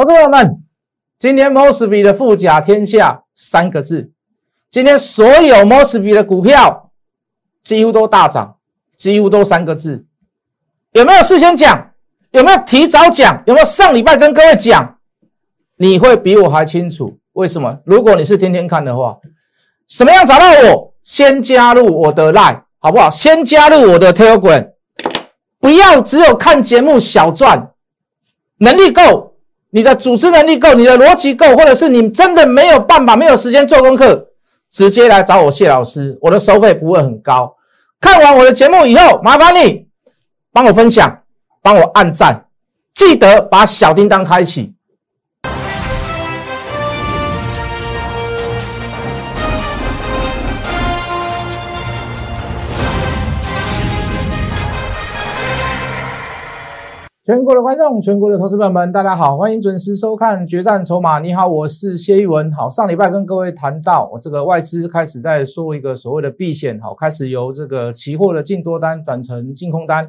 投资朋友们，今天 Mosby 的富甲天下三个字，今天所有 Mosby 的股票几乎都大涨，几乎都三个字。有没有事先讲？有没有提早讲？有没有上礼拜跟各位讲？你会比我还清楚。为什么？如果你是天天看的话，什么样找到我？先加入我的 Line，好不好？先加入我的 Telegram，不要只有看节目小赚，能力够。你的组织能力够，你的逻辑够，或者是你真的没有办法、没有时间做功课，直接来找我谢老师，我的收费不会很高。看完我的节目以后，麻烦你帮我分享，帮我按赞，记得把小叮当开启。全国的观众，全国的投资朋友们，大家好，欢迎准时收看《决战筹码》。你好，我是谢玉文。好，上礼拜跟各位谈到，我这个外资开始在说一个所谓的避险，好，开始由这个期货的净多单转成净空单，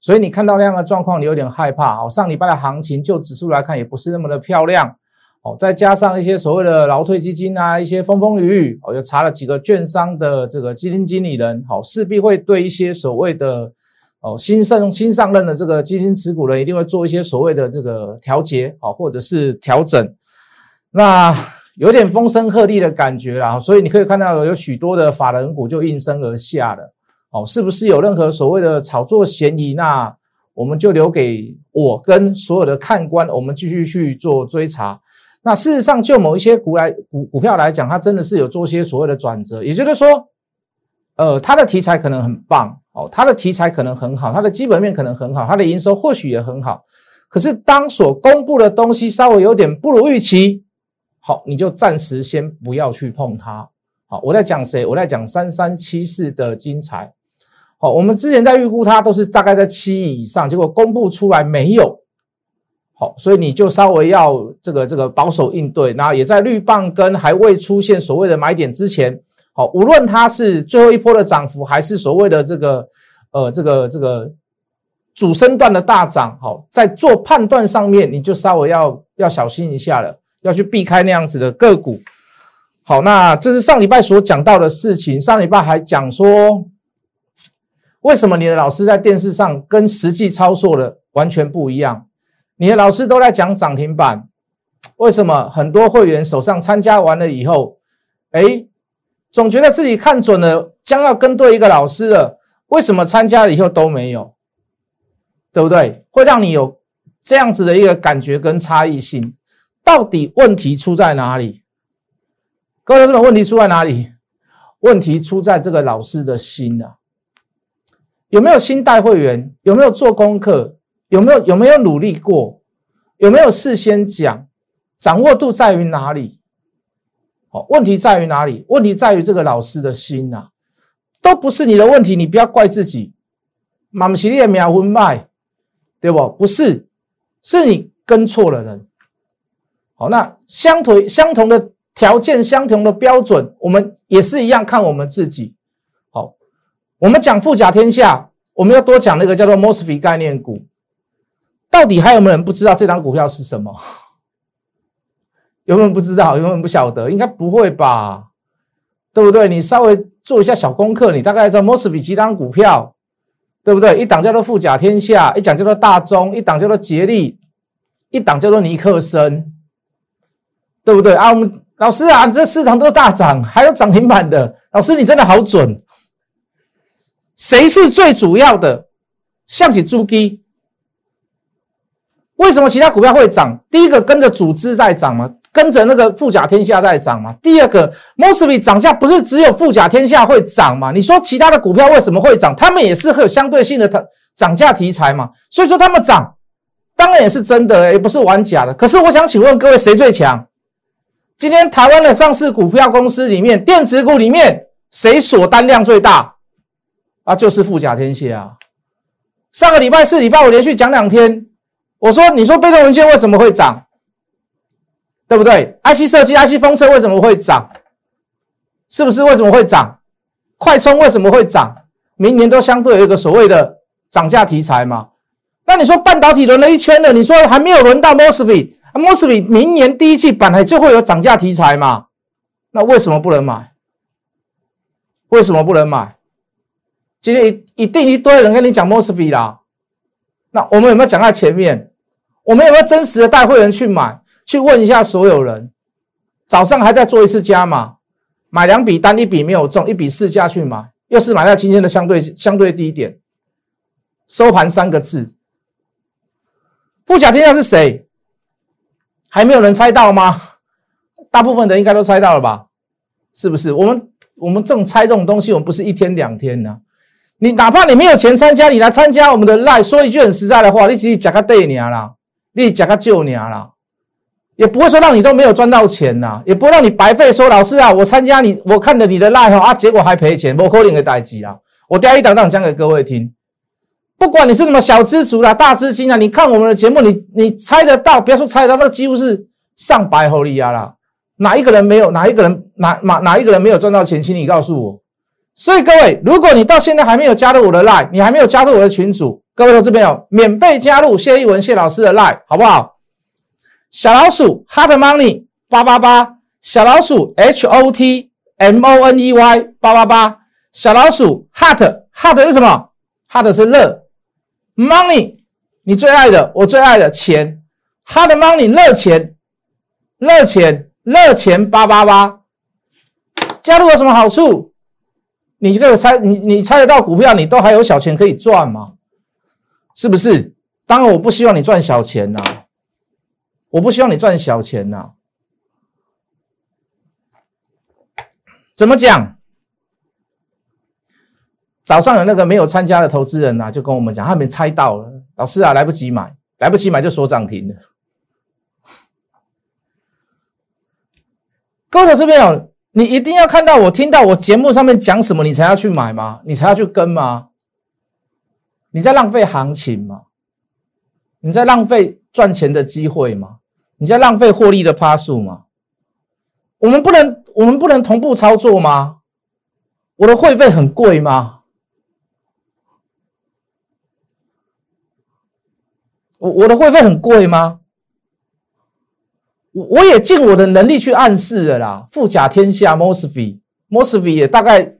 所以你看到那样的状况，你有点害怕。好，上礼拜的行情就指数来看，也不是那么的漂亮。哦，再加上一些所谓的劳退基金啊，一些风风雨雨，我又查了几个券商的这个基金经理人，好，势必会对一些所谓的。哦，新上新上任的这个基金持股人一定会做一些所谓的这个调节，啊，或者是调整，那有点风声鹤唳的感觉啦，所以你可以看到有许多的法人股就应声而下了，哦，是不是有任何所谓的炒作嫌疑？那我们就留给我跟所有的看官，我们继续去做追查。那事实上，就某一些股来股股票来讲，它真的是有做些所谓的转折，也就是说，呃，它的题材可能很棒。哦，它的题材可能很好，它的基本面可能很好，它的营收或许也很好。可是当所公布的东西稍微有点不如预期，好，你就暂时先不要去碰它。好，我在讲谁？我在讲三三七四的精彩。好，我们之前在预估它都是大概在七亿以上，结果公布出来没有。好，所以你就稍微要这个这个保守应对。那也在绿棒跟还未出现所谓的买点之前。好，无论它是最后一波的涨幅，还是所谓的这个呃这个这个主升段的大涨，好，在做判断上面，你就稍微要要小心一下了，要去避开那样子的个股。好，那这是上礼拜所讲到的事情。上礼拜还讲说，为什么你的老师在电视上跟实际操作的完全不一样？你的老师都在讲涨停板，为什么很多会员手上参加完了以后，哎？总觉得自己看准了，将要跟对一个老师了，为什么参加了以后都没有？对不对？会让你有这样子的一个感觉跟差异性，到底问题出在哪里？各位同学问题出在哪里？问题出在这个老师的心啊，有没有新带会员？有没有做功课？有没有有没有努力过？有没有事先讲？掌握度在于哪里？好，问题在于哪里？问题在于这个老师的心呐，都不是你的问题，你不要怪自己。马姆奇列秒婚卖，对不？不是，是你跟错了人。好，那相同相同的条件，相同的标准，我们也是一样看我们自己。好，我们讲富甲天下，我们要多讲那个叫做 Mosfet 概念股。到底还有没有人不知道这张股票是什么？有没有不知道？有没有不晓得？应该不会吧？对不对？你稍微做一下小功课，你大概知道摩斯比其他股票，对不对？一档叫做富甲天下，一档叫做大中，一档叫做捷力，一档叫做尼克森，对不对？啊，我们老师啊，这四档都大涨，还有涨停板的。老师，你真的好准。谁是最主要的？像起猪鸡。为什么其他股票会涨？第一个跟着组织在涨吗？跟着那个富甲天下在涨嘛。第二个，Mosby 涨价不是只有富甲天下会涨嘛？你说其他的股票为什么会涨？他们也是会有相对性的它涨价题材嘛。所以说他们涨，当然也是真的，也不是玩假的。可是我想请问各位，谁最强？今天台湾的上市股票公司里面，电子股里面谁锁单量最大？啊，就是富甲天下啊。上个礼拜四、礼拜五连续讲两天，我说你说被动文件为什么会涨？对不对？IC 设计、IC 封测为什么会涨？是不是为什么会涨？快充为什么会涨？明年都相对有一个所谓的涨价题材嘛？那你说半导体轮了一圈了，你说还没有轮到 Mosfet，啊，莫斯比明年第一季本来就会有涨价题材嘛，那为什么不能买？为什么不能买？今天一一定一堆人跟你讲莫斯比啦，那我们有没有讲在前面？我们有没有真实的带会员去买？去问一下所有人，早上还在做一次加码，买两笔单，一笔没有中，一笔试价去买，又是买在今天的相对相对低点，收盘三个字。富甲天下是谁？还没有人猜到吗？大部分人应该都猜到了吧？是不是？我们我们这种猜这种东西，我们不是一天两天的。你哪怕你没有钱参加，你来参加我们的赖，说一句很实在的话，你自己讲个对年啦，你讲个旧年啦。也不会说让你都没有赚到钱呐，也不会让你白费。说老师啊，我参加你，我看了你的 live 啊，结果还赔钱，我可能的代机啊。我第一档档讲给各位听，不管你是什么小资族啦、大资金啊，你看我们的节目，你你猜得到，不要说猜得到，那几乎是上百毫利亚啦。哪一个人没有？哪一个人哪哪哪一个人没有赚到钱？请你告诉我。所以各位，如果你到现在还没有加入我的 live，你还没有加入我的群组，各位这边有免费加入谢一文谢老师的 live，好不好？小老鼠 hot money 八八八，小老鼠 h o t m o n e y 八八八，小老鼠 hot hot 是什么？hot 是热，money 你最爱的，我最爱的钱，hot money 热钱，热钱热钱八八八，加入有什么好处？你这个猜你你猜得到股票，你都还有小钱可以赚吗？是不是？当然我不希望你赚小钱呐。我不希望你赚小钱呐，怎么讲？早上有那个没有参加的投资人呐，就跟我们讲，他没猜到了，老师啊，来不及买，来不及买就锁涨停了。各位这边有，你一定要看到我听到我节目上面讲什么，你才要去买吗？你才要去跟吗？你在浪费行情吗？你在浪费赚钱的机会吗？你在浪费获利的趴数吗？我们不能，我们不能同步操作吗？我的会费很贵吗？我我的会费很贵吗？我我也尽我的能力去暗示了啦。富甲天下，Mosby，Mosby 也大概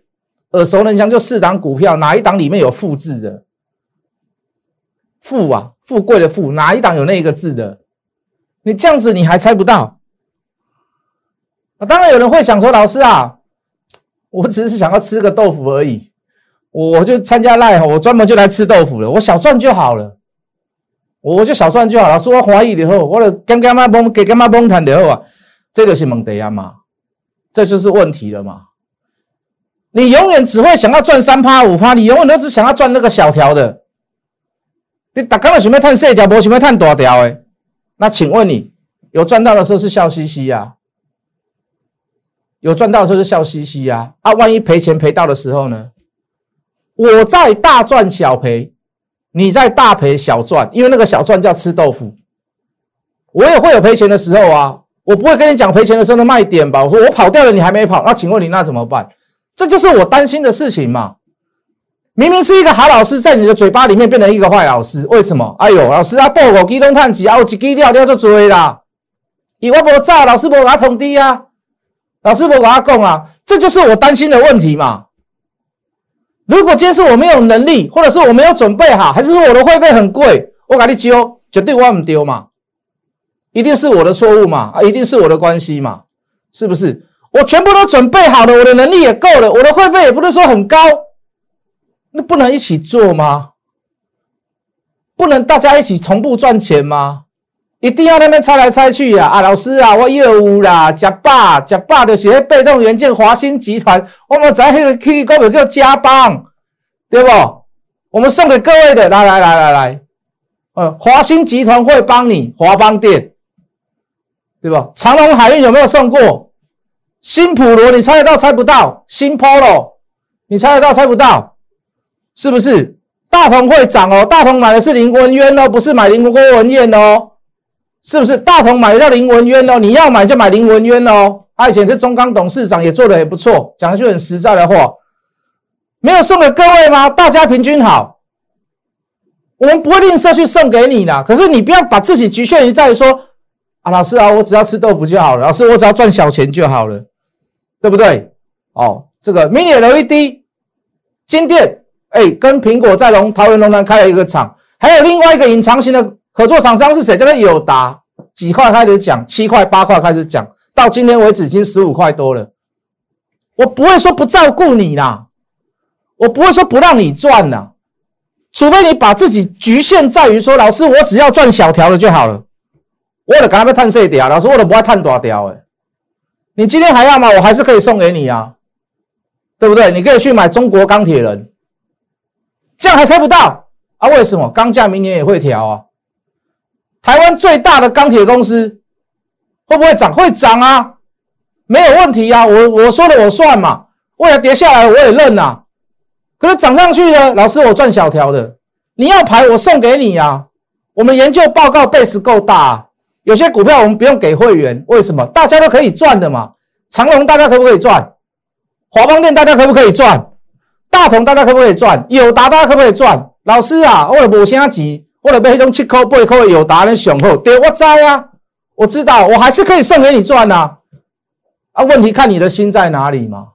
耳熟能详，就四档股票，哪一档里面有“富”字的？富啊，富贵的富，哪一档有那个字的？你这样子你还猜不到啊？当然有人会想说，老师啊，我只是想要吃个豆腐而已，我就参加赖我专门就来吃豆腐了，我小赚就好了，我就小赚就好了。说我怀疑以后，我的干干妈崩给干妈崩谈的后啊，这个是蒙德亚嘛，这就是问题了嘛。你永远只会想要赚三趴五趴，你永远都只想要赚那个小条的，你打刚了想要探细条，无想要探大条的。那请问你有赚到的时候是笑嘻嘻呀？有赚到的时候是笑嘻嘻呀？啊，万一赔钱赔到的时候呢？我在大赚小赔，你在大赔小赚，因为那个小赚叫吃豆腐。我也会有赔钱的时候啊，我不会跟你讲赔钱的时候的卖点吧？我说我跑掉了，你还没跑，那请问你那怎么办？这就是我担心的事情嘛。明明是一个好老师，在你的嘴巴里面变成一个坏老师，为什么？哎呦，老师啊，报我机动探几啊，我一机料料就追啦。以我无炸，老师无给他通知啊，老师无给他讲啊，这就是我担心的问题嘛。如果今天是我没有能力，或者是我没有准备好，还是说我的会费很贵，我给你揪，绝对我唔丢嘛，一定是我的错误嘛，啊，一定是我的关系嘛，是不是？我全部都准备好了，我的能力也够了，我的会费也不是说很高。那不能一起做吗？不能大家一起同步赚钱吗？一定要那边猜来猜去呀！啊，老师啊，我业务啦，假爸假爸的学被动元件华兴集团，我们在那个 K 高表叫加邦，对不？我们送给各位的，来来来来来，呃，华兴集团会帮你华邦店，对吧？长隆海运有没有送过？新普罗你猜得到猜不到？新 Polo 你猜得到猜不到？是不是大同会涨哦？大同买的是林文渊哦，不是买林郭文燕哦。是不是大同买的叫林文渊哦？你要买就买林文渊哦。他以前是中钢董事长，也做的也不错。讲句很实在的话，没有送给各位吗？大家平均好，我们不会吝啬去送给你的。可是你不要把自己局限于在说啊，老师啊，我只要吃豆腐就好了，老师我只要赚小钱就好了，对不对？哦，这个 Mini LED 金店，哎，跟苹果在龙桃园龙南开了一个厂，还有另外一个隐藏型的合作厂商是谁？叫做友达，几块开始讲，七块八块开始讲，到今天为止已经十五块多了。我不会说不照顾你啦，我不会说不让你赚啦，除非你把自己局限在于说，老师我只要赚小条的就好了。我了赶快被探细条，老师我了不爱探大条诶。你今天还要吗？我还是可以送给你啊，对不对？你可以去买中国钢铁人，这样还猜不到啊？为什么钢价明年也会调啊？台湾最大的钢铁公司会不会涨？会涨啊！没有问题呀，我我说了我算嘛，未来跌下来我也认呐。可是涨上去呢，老师我赚小条的，你要牌我送给你呀。我们研究报告 base 够大，有些股票我们不用给会员，为什么？大家都可以赚的嘛。长隆大家可不可以赚？华邦店大家可不可以赚？大同大家可不可以赚？友达大家可不可以赚？老师啊，我了无啥钱，我了被那种七块八块的友达人雄厚，对，我知啊，我知道，我还是可以送给你赚呐。啊，问题看你的心在哪里嘛？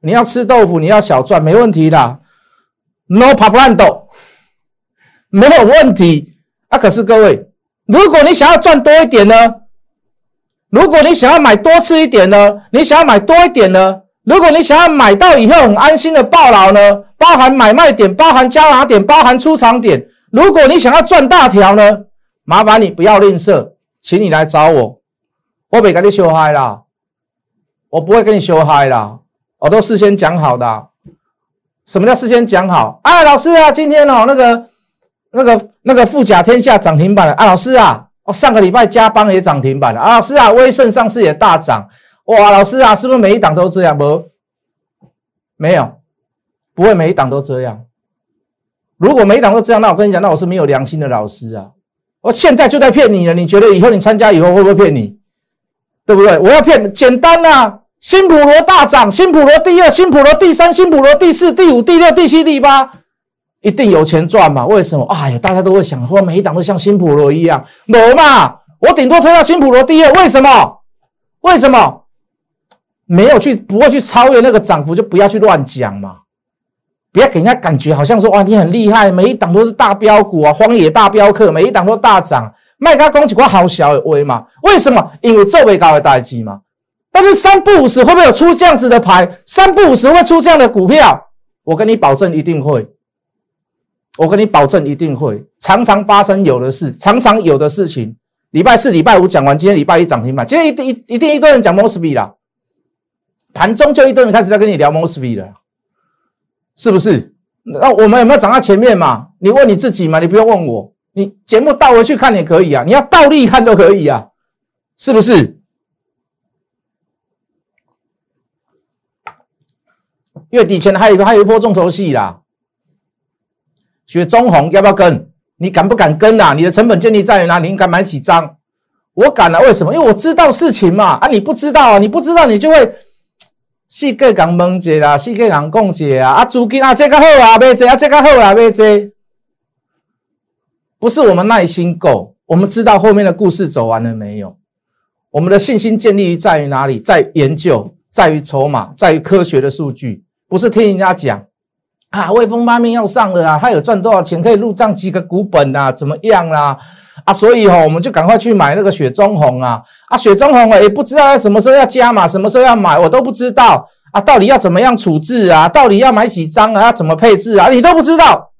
你要吃豆腐，你要小赚，没问题的，no problem，没有问题。啊，可是各位，如果你想要赚多一点呢？如果你想要买多次一点呢？你想要买多一点呢？如果你想要买到以后很安心的报牢呢？包含买卖点，包含加码点，包含出场点。如果你想要赚大条呢？麻烦你不要吝啬，请你来找我，我别跟你修嗨啦。我不会跟你修嗨啦，我都事先讲好的。什么叫事先讲好？啊，老师啊，今天哦，那个、那个、那个富甲天下涨停板了啊，老师啊，哦，上个礼拜加邦也涨停板了啊，老师啊，威盛上市也大涨，哇，老师啊，是不是每一档都这样？不，没有，不会每一档都这样。如果每一档都这样，那我跟你讲，那我是没有良心的老师啊！我现在就在骗你了，你觉得以后你参加以后会不会骗你？对不对？我要骗简单呐！新普罗大涨，新普罗第二，新普罗第三，新普罗第四、第五、第六、第七、第八，一定有钱赚嘛？为什么？哎呀，大家都会想，说每一档都像新普罗一样，没嘛？我顶多推到新普罗第二，为什么？为什么？没有去，不会去超越那个涨幅，就不要去乱讲嘛！不要给人家感觉好像说哇，你很厉害，每一档都是大标股啊，荒野大镖客，每一档都大涨。卖他攻击过好小的威嘛？为什么？因为这位高的代机嘛。但是三不五十会不会有出这样子的牌？三不五十会出这样的股票？我跟你保证一定会。我跟你保证一定会。常常发生有的事，常常有的事情。礼拜四、礼拜五讲完，今天礼拜一涨停板，今天一定一一定一堆人讲 mosby 啦。盘中就一堆人开始在跟你聊 mosby 了，是不是？那我们有没有涨到前面嘛？你问你自己嘛，你不用问我。你节目倒回去看也可以啊，你要倒立看都可以啊，是不是？月底前还有一个还有一波重头戏啦，雪中红要不要跟？你敢不敢跟啊？你的成本建立在于哪里？你敢买几张？我敢啊！为什么？因为我知道事情嘛。啊，你不知道啊？你不知道你就会四个人问一下啦，四个讲讲解啊。啊，租金啊，这个好啊，买这啊，这个好啊，买这。不是我们耐心够，我们知道后面的故事走完了没有？我们的信心建立于在于哪里？在研究，在于筹码，在于科学的数据，不是听人家讲啊。威风八面要上了啊，他有赚多少钱可以入账几个股本啊？怎么样啦？啊，所以哈，我们就赶快去买那个雪中红啊！啊，雪中红啊，也不知道什么时候要加码，什么时候要买，我都不知道啊。到底要怎么样处置啊？到底要买几张啊？要怎么配置啊？你都不知道。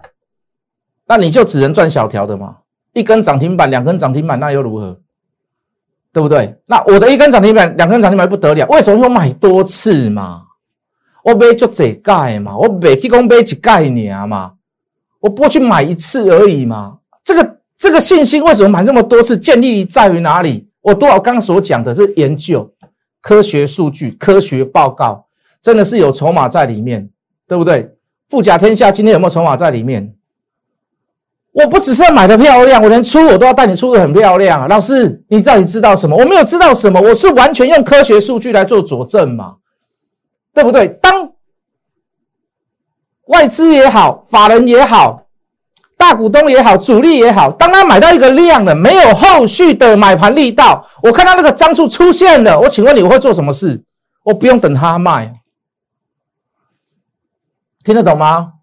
那你就只能赚小条的嘛，一根涨停板，两根涨停板，那又如何？对不对？那我的一根涨停板，两根涨停板不得了，为什么我买多次嘛？我买就这盖嘛，我每去讲买一概念嘛，我不去买一次而已嘛。这个这个信心为什么买这么多次？建立在于哪里？我多少刚所讲的是研究、科学数据、科学报告，真的是有筹码在里面，对不对？富甲天下今天有没有筹码在里面？我不只是要买的漂亮，我连出我都要带你出的很漂亮啊！老师，你到底知道什么？我没有知道什么，我是完全用科学数据来做佐证嘛，对不对？当外资也好，法人也好，大股东也好，主力也好，当他买到一个量了，没有后续的买盘力道，我看到那个张数出现了，我请问你我会做什么事？我不用等他卖，听得懂吗？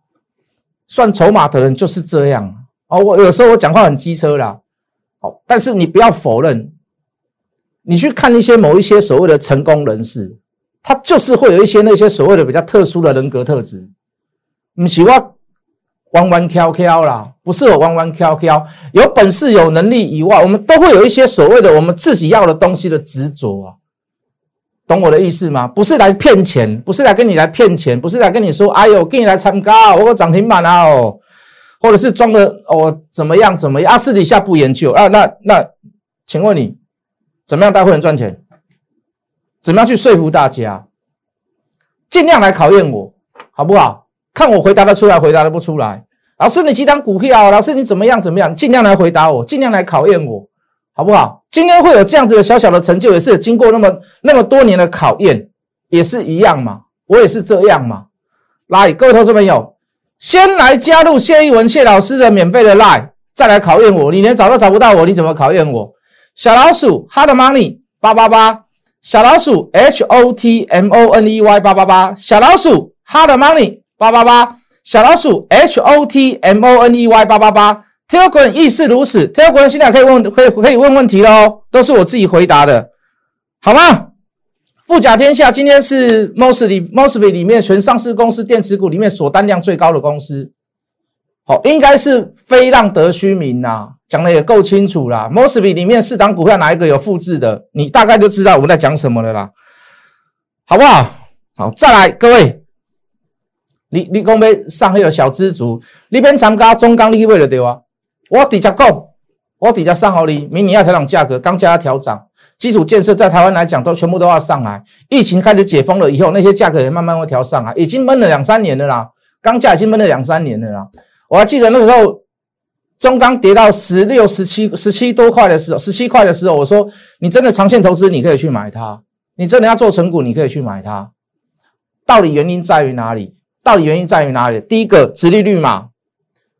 算筹码的人就是这样哦。我有时候我讲话很机车啦，好，但是你不要否认，你去看一些某一些所谓的成功人士，他就是会有一些那些所谓的比较特殊的人格特质，你喜欢。弯弯挑挑啦，不是我弯弯挑挑，有本事有能力以外，我们都会有一些所谓的我们自己要的东西的执着啊，懂我的意思吗？不是来骗钱，不是来跟你来骗钱，不是来跟你说，哎呦，跟你来参加，我涨停板啊哦，或者是装的哦怎么样怎么样啊，私底下不研究啊，那那，请问你怎么样带会员赚钱？怎么样去说服大家？尽量来考验我，好不好？看我回答得出来，回答得不出来。老师，你几档股票？老师，你怎么样？怎么样？尽量来回答我，尽量来考验我，好不好？今天会有这样子的小小的成就，也是经过那么那么多年的考验，也是一样嘛。我也是这样嘛。来，各位投资朋友，先来加入谢一文谢老师的免费的 line，再来考验我。你连找都找不到我，你怎么考验我？小老鼠 hard money 八八八，小老鼠 h o t m o n e y 八八八，小老鼠 hard money。八八八小老鼠 H O T M O N E Y 八八八，Telegram 亦是如此。Telegram 现在可以问，可以可以问问题喽，都是我自己回答的，好吗？富甲天下今天是 Mosby Mosby 里面全上市公司电池股里面锁单量最高的公司，好，应该是非让得虚名呐，讲的也够清楚啦。Mosby 里面四档股票哪一个有复制的，你大概就知道我们在讲什么了啦，好不好？好，再来各位。你你讲要上迄个小资族，你边参加中钢，你买就对啊。我直接讲，我直接上好你，明年要调整价格，钢价要调涨，基础建设在台湾来讲都全部都要上来。疫情开始解封了以后，那些价格也慢慢会调上来，已经闷了两三年了啦，钢价已经闷了两三年了啦。我还记得那时候，中钢跌到十六、十七、十七多块的时候，十七块的时候，我说你真的长线投资，你可以去买它，你真的要做成股，你可以去买它。到底原因在于哪里？到底原因在于哪里？第一个，殖利率嘛，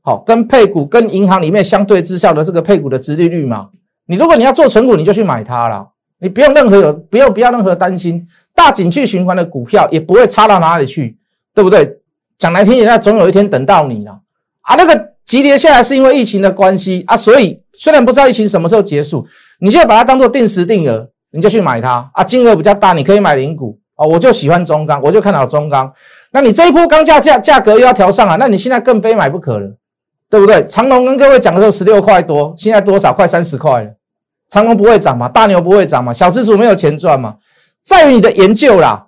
好，跟配股跟银行里面相对之下的这个配股的殖利率嘛。你如果你要做存股，你就去买它了，你不用任何有不用不要任何担心，大景气循环的股票也不会差到哪里去，对不对？讲难听点，那总有一天等到你了啊。那个急跌下来是因为疫情的关系啊，所以虽然不知道疫情什么时候结束，你就把它当做定时定额，你就去买它啊。金额比较大，你可以买零股啊。我就喜欢中钢，我就看好中钢。那你这一波钢价价价格又要调上啊？那你现在更非买不可了，对不对？长隆跟各位讲的时候十六块多，现在多少？快三十块了。长隆不会涨嘛？大牛不会涨嘛？小资主没有钱赚嘛？在于你的研究啦，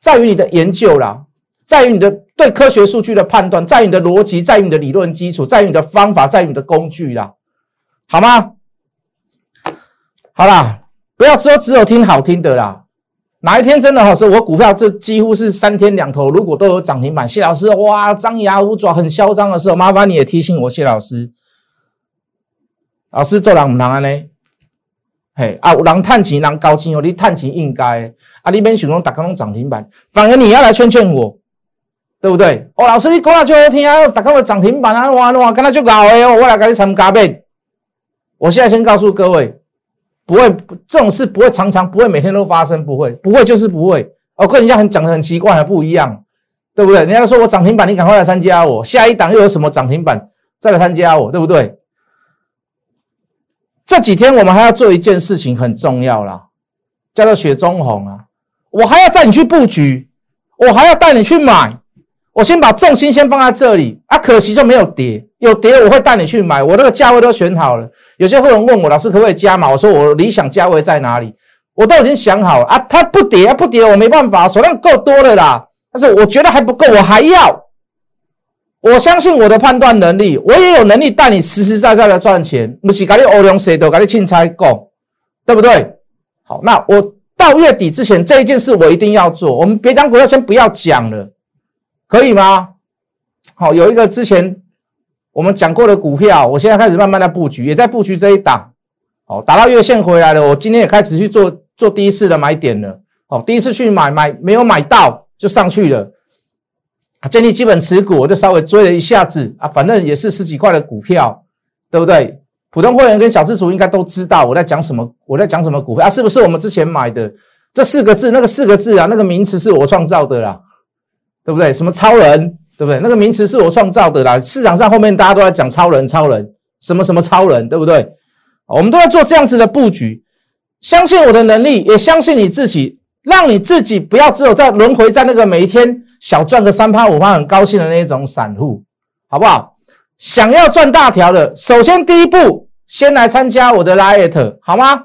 在于你的研究啦，在于你的对科学数据的判断，在于你的逻辑，在于你的理论基础，在于你的方法，在于你的工具啦，好吗？好啦，不要说只有听好听的啦。哪一天真的哈是我股票这几乎是三天两头，如果都有涨停板，谢老师哇张牙舞爪很嚣张的时候，麻烦你也提醒我谢老师，老师做人唔能安呢？嘿啊，有人探钱人高兴哦，你探钱应该啊，你免想讲打开拢涨停板，反而你要来劝劝我，对不对？哦，老师你讲了就好听啊，打开个涨停板啊，哇哇，跟他就搞哎哦，我来跟你参加呗。我现在先告诉各位。不会，这种事不会常常，不会每天都发生，不会，不会就是不会。哦，跟人家很讲的很奇怪，还不一样，对不对？人家说我涨停板，你赶快来参加我，下一档又有什么涨停板，再来参加我，对不对？这几天我们还要做一件事情，很重要啦，叫做雪中红啊！我还要带你去布局，我还要带你去买。我先把重心先放在这里啊，可惜就没有跌，有跌我会带你去买，我那个价位都选好了。有些会员问我，老师可不可以加码？我说我理想价位在哪里，我都已经想好啊。它不跌啊，不跌，我没办法，手量够多了啦。但是我觉得还不够，我还要。我相信我的判断能力，我也有能力带你实实在在的赚钱。不是搞你欧龙谁都搞你钦差够，对不对？好，那我到月底之前这一件事我一定要做。我们别讲股票，先不要讲了。可以吗？好，有一个之前我们讲过的股票，我现在开始慢慢的布局，也在布局这一档。好，打到月线回来了，我今天也开始去做做第一次的买点了。好，第一次去买买没有买到就上去了。建立基本持股，我就稍微追了一下子啊，反正也是十几块的股票，对不对？普通会员跟小资族应该都知道我在讲什么，我在讲什么股票啊？是不是我们之前买的这四个字？那个四个字啊，那个名词是我创造的啦，对不对？什么超人，对不对？那个名词是我创造的啦。市场上后面大家都在讲超人，超人，什么什么超人，对不对？我们都在做这样子的布局，相信我的能力，也相信你自己，让你自己不要只有在轮回在那个每一天小赚个三趴五趴很高兴的那种散户，好不好？想要赚大条的，首先第一步，先来参加我的 Lite，好吗？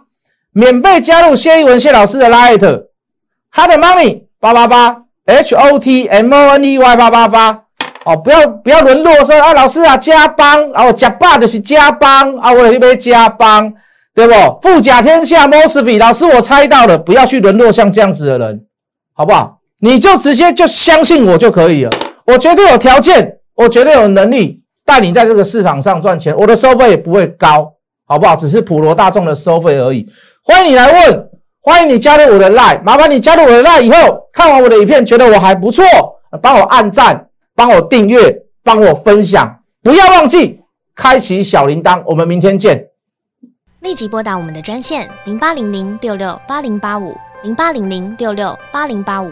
免费加入谢一文谢老师的 Lite，Hard Money 八八八，H O T M O N E Y 八八八，哦，不要不要沦落说啊，老师啊加班，然后加霸就是加班啊，我有一杯加班，对不？富甲天下 m o s b y 老师我猜到了，不要去沦落像这样子的人，好不好？你就直接就相信我就可以了，我绝对有条件，我绝对有能力。带你在这个市场上赚钱，我的收费也不会高，好不好？只是普罗大众的收费而已。欢迎你来问，欢迎你加入我的 line，麻烦你加入我的 line 以后，看完我的影片觉得我还不错，帮我按赞，帮我订阅，帮我分享，不要忘记开启小铃铛。我们明天见。立即拨打我们的专线零八零零六六八零八五。零八零零六六八零八五